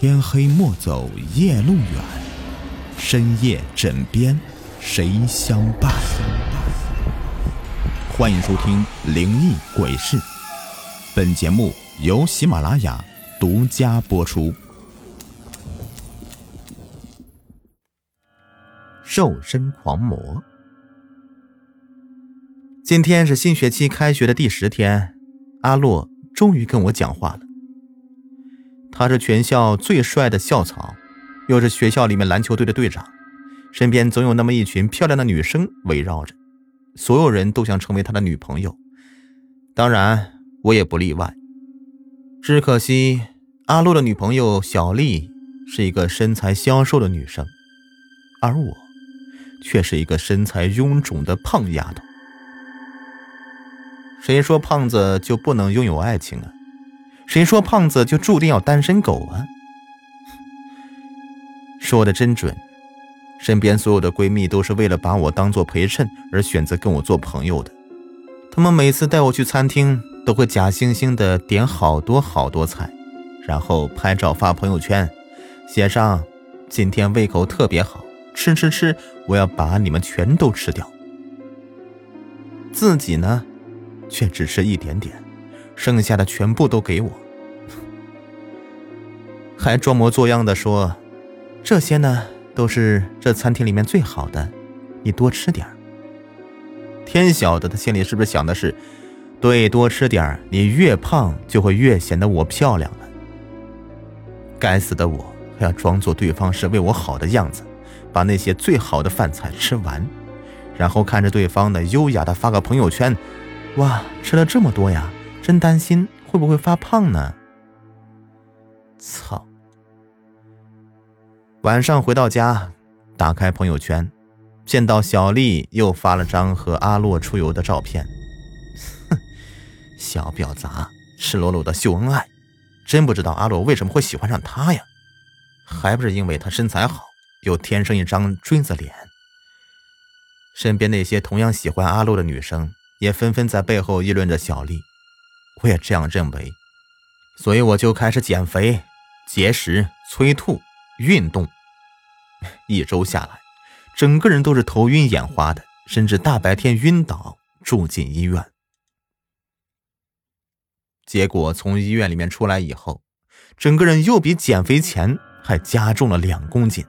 天黑莫走夜路远，深夜枕边谁相伴？欢迎收听《灵异鬼事》，本节目由喜马拉雅独家播出。瘦身狂魔。今天是新学期开学的第十天，阿洛终于跟我讲话了。他是全校最帅的校草，又是学校里面篮球队的队长，身边总有那么一群漂亮的女生围绕着，所有人都想成为他的女朋友，当然我也不例外。只可惜阿洛的女朋友小丽是一个身材消瘦的女生，而我却是一个身材臃肿的胖丫头。谁说胖子就不能拥有爱情啊？谁说胖子就注定要单身狗啊？说的真准，身边所有的闺蜜都是为了把我当做陪衬而选择跟我做朋友的。她们每次带我去餐厅，都会假惺惺的点好多好多菜，然后拍照发朋友圈，写上“今天胃口特别好，吃吃吃，我要把你们全都吃掉。”自己呢，却只吃一点点。剩下的全部都给我，还装模作样的说：“这些呢都是这餐厅里面最好的，你多吃点天晓得他心里是不是想的是，对，多吃点你越胖就会越显得我漂亮了。该死的我还要装作对方是为我好的样子，把那些最好的饭菜吃完，然后看着对方的优雅的发个朋友圈，哇，吃了这么多呀！真担心会不会发胖呢？操！晚上回到家，打开朋友圈，见到小丽又发了张和阿洛出游的照片。哼，小婊砸，赤裸裸的秀恩爱，真不知道阿洛为什么会喜欢上她呀？还不是因为她身材好，又天生一张锥子脸。身边那些同样喜欢阿洛的女生，也纷纷在背后议论着小丽。我也这样认为，所以我就开始减肥、节食、催吐、运动。一周下来，整个人都是头晕眼花的，甚至大白天晕倒，住进医院。结果从医院里面出来以后，整个人又比减肥前还加重了两公斤，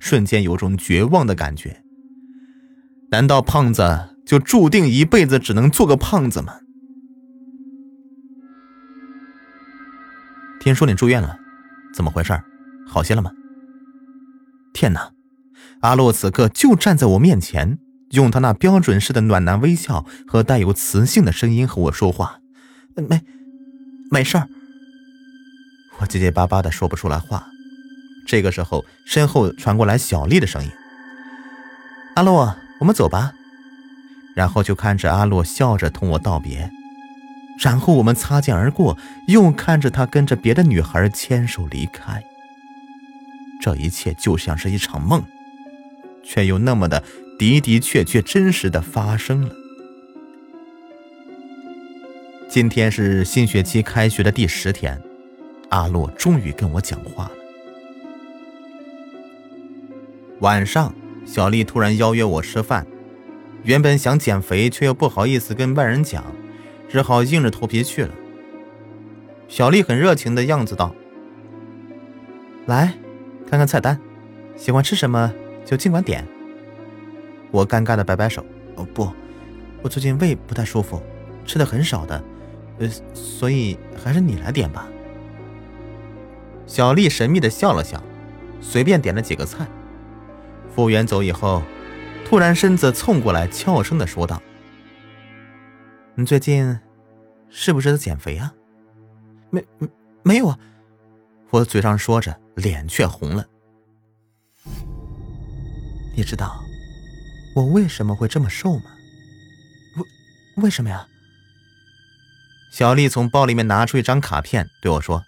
瞬间有种绝望的感觉。难道胖子就注定一辈子只能做个胖子吗？听说你住院了，怎么回事？好些了吗？天哪！阿洛此刻就站在我面前，用他那标准式的暖男微笑和带有磁性的声音和我说话。没，没事儿。我结结巴巴的说不出来话。这个时候，身后传过来小丽的声音：“阿洛，我们走吧。”然后就看着阿洛笑着同我道别。然后我们擦肩而过，又看着他跟着别的女孩牵手离开。这一切就像是一场梦，却又那么的的的确确真实的发生了。今天是新学期开学的第十天，阿洛终于跟我讲话了。晚上，小丽突然邀约我吃饭，原本想减肥，却又不好意思跟外人讲。只好硬着头皮去了。小丽很热情的样子道：“来，看看菜单，喜欢吃什么就尽管点。”我尴尬的摆摆手：“哦不，我最近胃不太舒服，吃的很少的，呃，所以还是你来点吧。”小丽神秘的笑了笑，随便点了几个菜。服务员走以后，突然身子凑过来，悄声的说道。你最近是不是在减肥啊？没没没有啊！我嘴上说着，脸却红了。你知道我为什么会这么瘦吗？为为什么呀？小丽从包里面拿出一张卡片对我说：“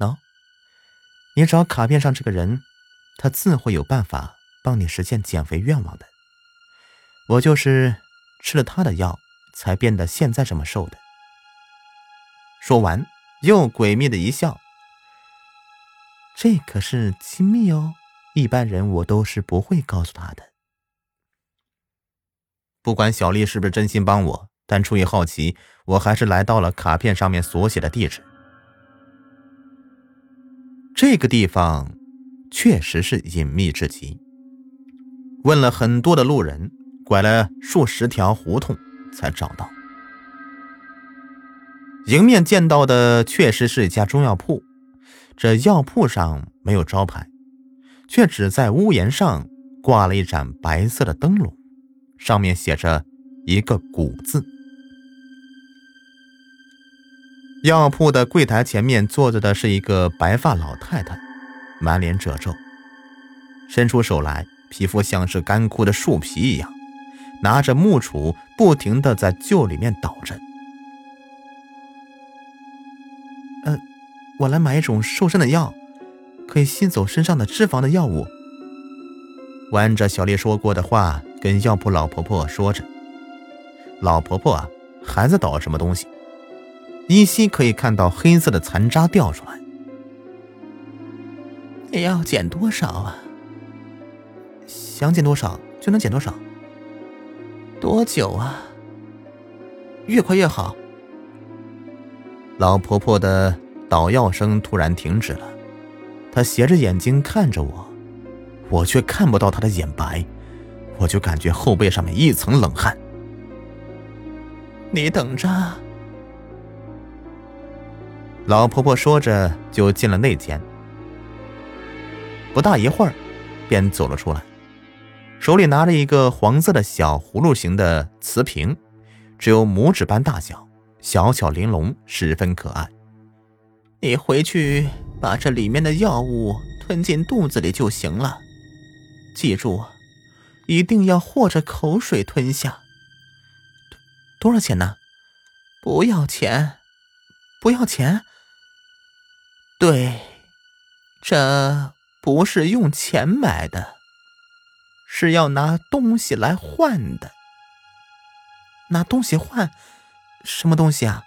喏，你找卡片上这个人，他自会有办法帮你实现减肥愿望的。我就是吃了他的药。”才变得现在这么瘦的。说完，又诡秘的一笑。这可是机密哦，一般人我都是不会告诉他的。不管小丽是不是真心帮我，但出于好奇，我还是来到了卡片上面所写的地址。这个地方确实是隐秘至极，问了很多的路人，拐了数十条胡同才找到。迎面见到的确实是一家中药铺。这药铺上没有招牌，却只在屋檐上挂了一盏白色的灯笼，上面写着一个“古”字。药铺的柜台前面坐着的是一个白发老太太，满脸褶皱，伸出手来，皮肤像是干枯的树皮一样，拿着木杵，不停的在臼里面捣着。我来买一种瘦身的药，可以吸走身上的脂肪的药物。我按着小丽说过的话，跟药铺老婆婆说着。老婆婆啊，还在捣什么东西？依稀可以看到黑色的残渣掉出来。你要减多少啊？想减多少就能减多少。多久啊？越快越好。老婆婆的。捣药声突然停止了，她斜着眼睛看着我，我却看不到她的眼白，我就感觉后背上面一层冷汗。你等着。老婆婆说着就进了内间，不大一会儿，便走了出来，手里拿着一个黄色的小葫芦形的瓷瓶，只有拇指般大小，小巧玲珑，十分可爱。你回去把这里面的药物吞进肚子里就行了，记住，一定要和着口水吞下。多少钱呢？不要钱，不要钱。对，这不是用钱买的，是要拿东西来换的。拿东西换？什么东西啊？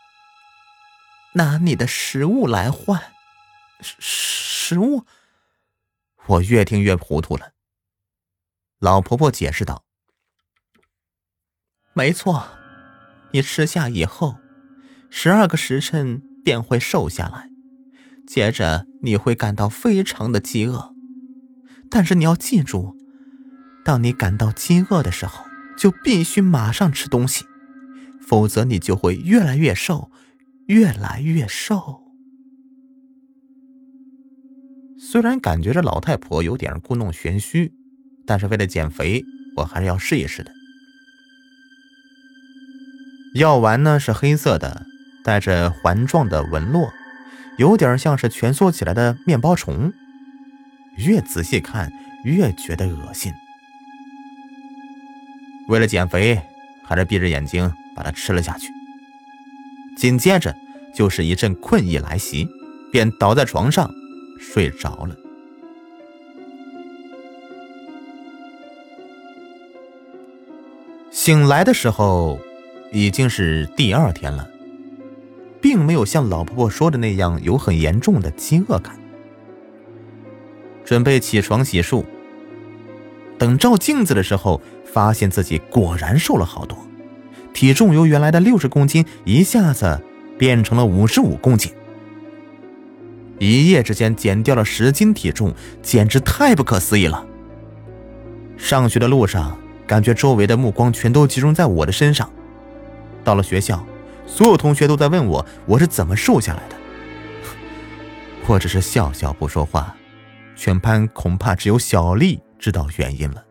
拿你的食物来换，食食物。我越听越糊涂了。老婆婆解释道：“没错，你吃下以后，十二个时辰便会瘦下来，接着你会感到非常的饥饿。但是你要记住，当你感到饥饿的时候，就必须马上吃东西，否则你就会越来越瘦。”越来越瘦，虽然感觉这老太婆有点故弄玄虚，但是为了减肥，我还是要试一试的。药丸呢是黑色的，带着环状的纹络，有点像是蜷缩起来的面包虫。越仔细看，越觉得恶心。为了减肥，还是闭着眼睛把它吃了下去。紧接着就是一阵困意来袭，便倒在床上睡着了。醒来的时候已经是第二天了，并没有像老婆婆说的那样有很严重的饥饿感。准备起床洗漱，等照镜子的时候，发现自己果然瘦了好多。体重由原来的六十公斤一下子变成了五十五公斤，一夜之间减掉了十斤体重，简直太不可思议了。上学的路上，感觉周围的目光全都集中在我的身上。到了学校，所有同学都在问我我是怎么瘦下来的。我只是笑笑不说话，全班恐怕只有小丽知道原因了。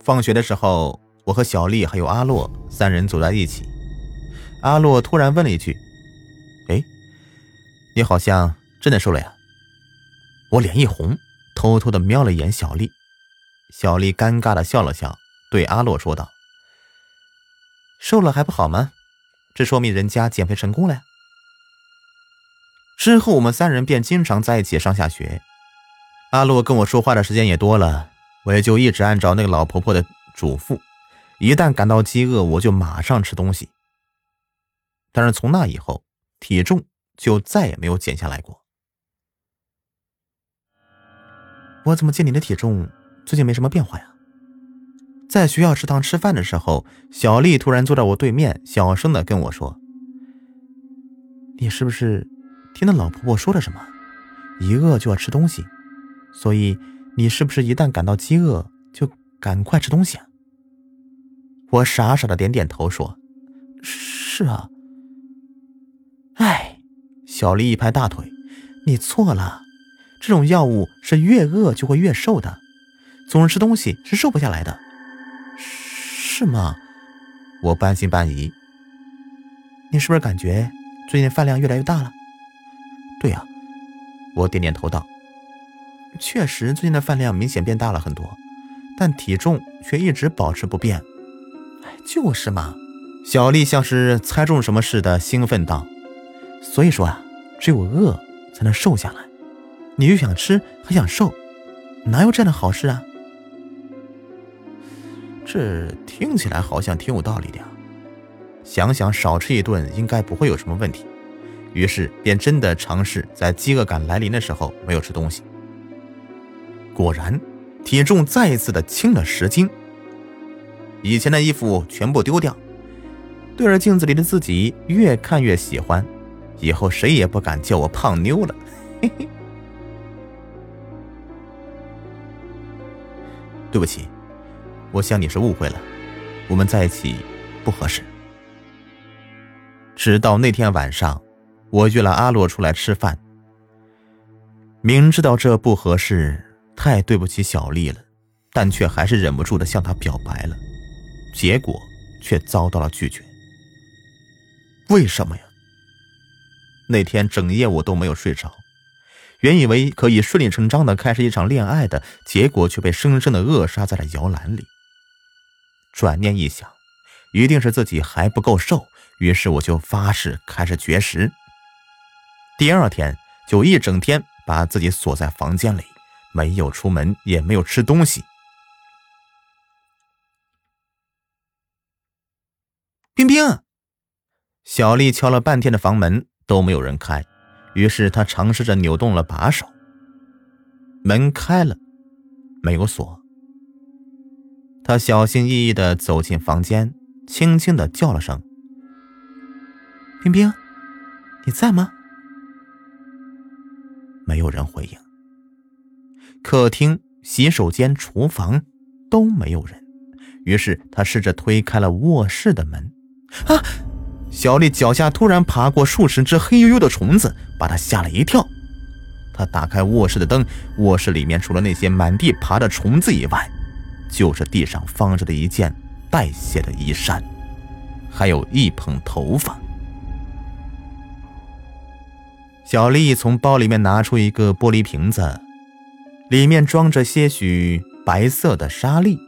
放学的时候，我和小丽还有阿洛三人走在一起。阿洛突然问了一句：“哎，你好像真的瘦了呀？”我脸一红，偷偷的瞄了一眼小丽。小丽尴尬的笑了笑，对阿洛说道：“瘦了还不好吗？这说明人家减肥成功了呀。”之后我们三人便经常在一起上下学。阿洛跟我说话的时间也多了。我也就一直按照那个老婆婆的嘱咐，一旦感到饥饿，我就马上吃东西。但是从那以后，体重就再也没有减下来过。我怎么见你的体重最近没什么变化呀？在学校食堂吃饭的时候，小丽突然坐在我对面，小声的跟我说：“你是不是听到老婆婆说了什么？一饿就要吃东西，所以你是不是一旦感到饥饿就赶快吃东西啊？”我傻傻的点点头说：“是啊。”哎，小丽一拍大腿：“你错了。”这种药物是越饿就会越瘦的，总是吃东西是瘦不下来的，是吗？我半信半疑。你是不是感觉最近饭量越来越大了？对呀，我点点头道。确实，最近的饭量明显变大了很多，但体重却一直保持不变。哎，就是嘛。小丽像是猜中什么似的兴奋道：“所以说啊，只有饿才能瘦下来。”你又想吃还想瘦，哪有这样的好事啊？这听起来好像挺有道理的呀。想想少吃一顿应该不会有什么问题，于是便真的尝试在饥饿感来临的时候没有吃东西。果然，体重再一次的轻了十斤。以前的衣服全部丢掉，对着镜子里的自己越看越喜欢，以后谁也不敢叫我胖妞了。嘿嘿。对不起，我想你是误会了，我们在一起不合适。直到那天晚上，我约了阿洛出来吃饭，明知道这不合适，太对不起小丽了，但却还是忍不住的向她表白了，结果却遭到了拒绝。为什么呀？那天整夜我都没有睡着。原以为可以顺理成章的开始一场恋爱的结果，却被生生的扼杀在了摇篮里。转念一想，一定是自己还不够瘦，于是我就发誓开始绝食。第二天就一整天把自己锁在房间里，没有出门，也没有吃东西。冰冰，小丽敲了半天的房门都没有人开。于是她尝试着扭动了把手，门开了，没有锁。他小心翼翼的走进房间，轻轻的叫了声：“冰冰，你在吗？”没有人回应。客厅、洗手间、厨房都没有人。于是他试着推开了卧室的门，啊！小丽脚下突然爬过数十只黑黝黝的虫子，把她吓了一跳。她打开卧室的灯，卧室里面除了那些满地爬的虫子以外，就是地上放着的一件带血的衣衫，还有一捧头发。小丽从包里面拿出一个玻璃瓶子，里面装着些许白色的沙粒，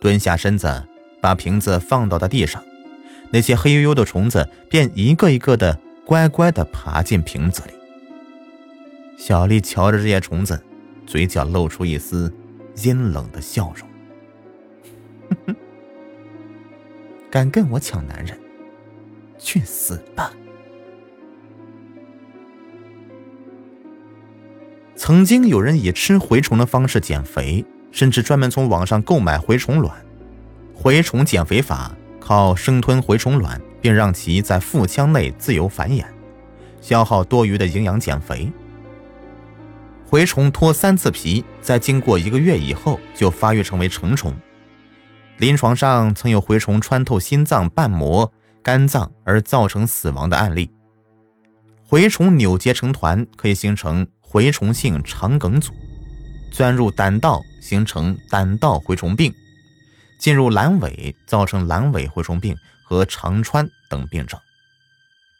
蹲下身子，把瓶子放倒在地上。那些黑黝黝的虫子便一个一个的乖乖的爬进瓶子里。小丽瞧着这些虫子，嘴角露出一丝阴冷的笑容。哼 哼敢跟我抢男人，去死吧！曾经有人以吃蛔虫的方式减肥，甚至专门从网上购买蛔虫卵。蛔虫减肥法。靠生吞蛔虫卵，并让其在腹腔内自由繁衍，消耗多余的营养减肥。蛔虫脱三次皮，在经过一个月以后就发育成为成虫。临床上曾有蛔虫穿透心脏、瓣膜、肝脏而造成死亡的案例。蛔虫扭结成团，可以形成蛔虫性肠梗阻，钻入胆道形成胆道蛔虫病。进入阑尾，造成阑尾蛔虫病和肠穿等病症，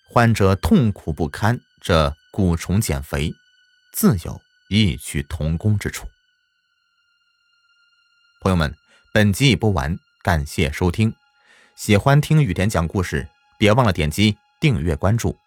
患者痛苦不堪。这蛊虫减肥，自有异曲同工之处。朋友们，本集已播完，感谢收听。喜欢听雨田讲故事，别忘了点击订阅关注。